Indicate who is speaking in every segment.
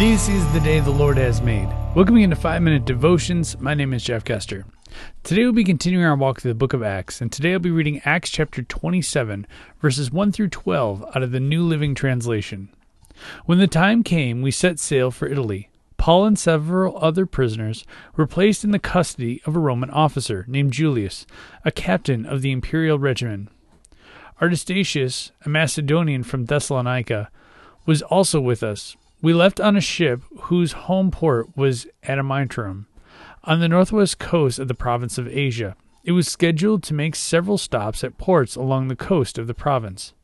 Speaker 1: This is the day the Lord has made. Welcome into 5 Minute Devotions. My name is Jeff Kester. Today we'll be continuing our walk through the book of Acts, and today I'll be reading Acts chapter 27, verses 1 through 12 out of the New Living Translation. When the time came, we set sail for Italy. Paul and several other prisoners were placed in the custody of a Roman officer named Julius, a captain of the imperial regiment. Aristarchus, a Macedonian from Thessalonica, was also with us. We left on a ship whose home port was Adramyttium, on the northwest coast of the province of Asia. It was scheduled to make several stops at ports along the coast of the province.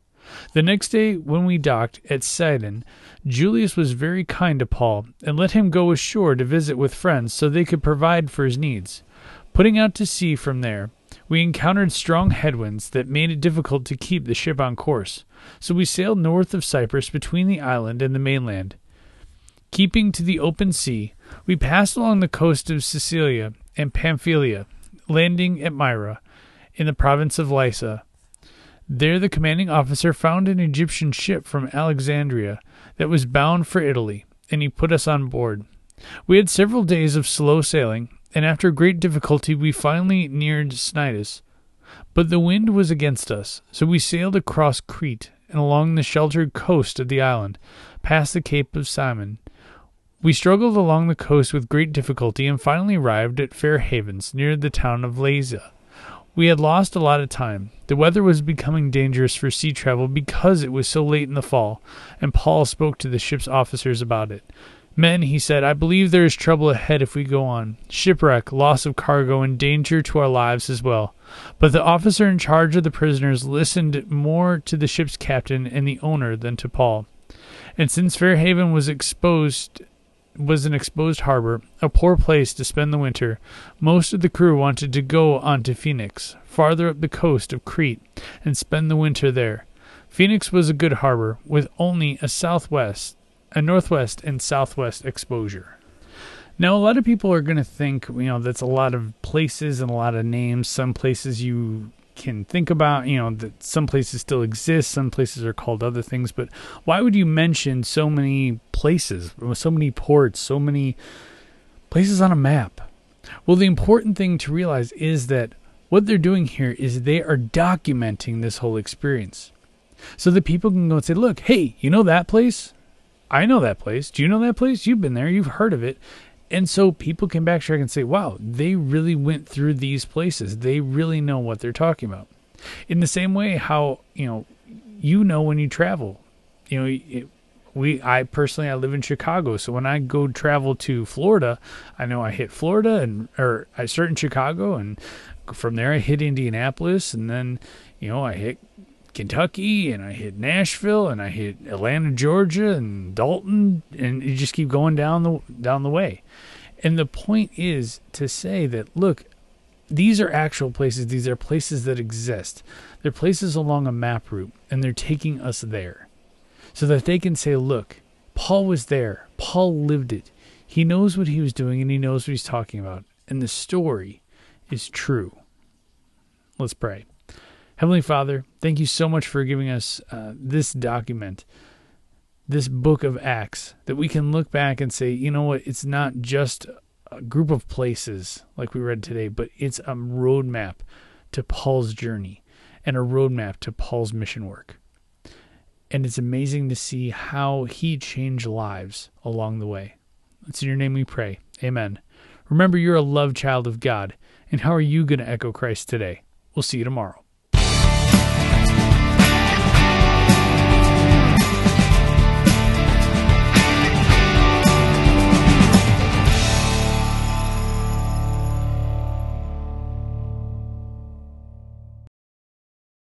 Speaker 1: The next day, when we docked at Sidon, Julius was very kind to Paul and let him go ashore to visit with friends so they could provide for his needs. Putting out to sea from there, we encountered strong headwinds that made it difficult to keep the ship on course, so we sailed north of Cyprus between the island and the mainland. Keeping to the open sea, we passed along the coast of Cilicia and Pamphylia, landing at Myra, in the province of Lycia. There the commanding officer found an Egyptian ship from Alexandria that was bound for Italy, and he put us on board. We had several days of slow sailing, and after great difficulty we finally neared Cnidus. But the wind was against us, so we sailed across Crete and along the sheltered coast of the island, past the Cape of Simon. We struggled along the coast with great difficulty and finally arrived at Fair Havens near the town of Lasea. We had lost a lot of time. The weather was becoming dangerous for sea travel because it was so late in the fall, and Paul spoke to the ship's officers about it. Men, he said, I believe there is trouble ahead if we go on. Shipwreck, loss of cargo, and danger to our lives as well. But the officer in charge of the prisoners listened more to the ship's captain and the owner than to Paul. And since Fair Haven was exposed was an exposed harbor, a poor place to spend the winter. Most of the crew wanted to go on to Phoenix, farther up the coast of Crete, and spend the winter there. Phoenix was a good harbor, with only a southwest, a northwest and southwest exposure. Now, a lot of people are going to think, you know, that's a lot of places and a lot of names. Some places you can think about, you know, that some places still exist, some places are called other things, but why would you mention so many places, so many ports, so many places on a map? Well, the important thing to realize is that what they're doing here is they are documenting this whole experience. So that people can go and say, look, hey, you know that place? I know that place. Do you know that place? You've been there. You've heard of it. And so people can backtrack and say, wow, they really went through these places. They really know what they're talking about. In the same way, how, you know, you know when you travel. You know, it, we I personally I live in Chicago, so when I go travel to Florida, I know I hit Florida and or I start in Chicago and from there I hit Indianapolis and then, you know, I hit Kentucky and I hit Nashville and I hit Atlanta, Georgia and Dalton and you just keep going down the down the way. And the point is to say that look, these are actual places, these are places that exist. They're places along a map route and they're taking us there. So that they can say, look, Paul was there. Paul lived it. He knows what he was doing and he knows what he's talking about. And the story is true. Let's pray. Heavenly Father, thank you so much for giving us uh, this document, this book of Acts, that we can look back and say, you know what, it's not just a group of places like we read today, but it's a roadmap to Paul's journey and a roadmap to Paul's mission work. And it's amazing to see how he changed lives along the way. It's in your name we pray. Amen. Remember, you're a loved child of God. And how are you going to echo Christ today? We'll see you tomorrow.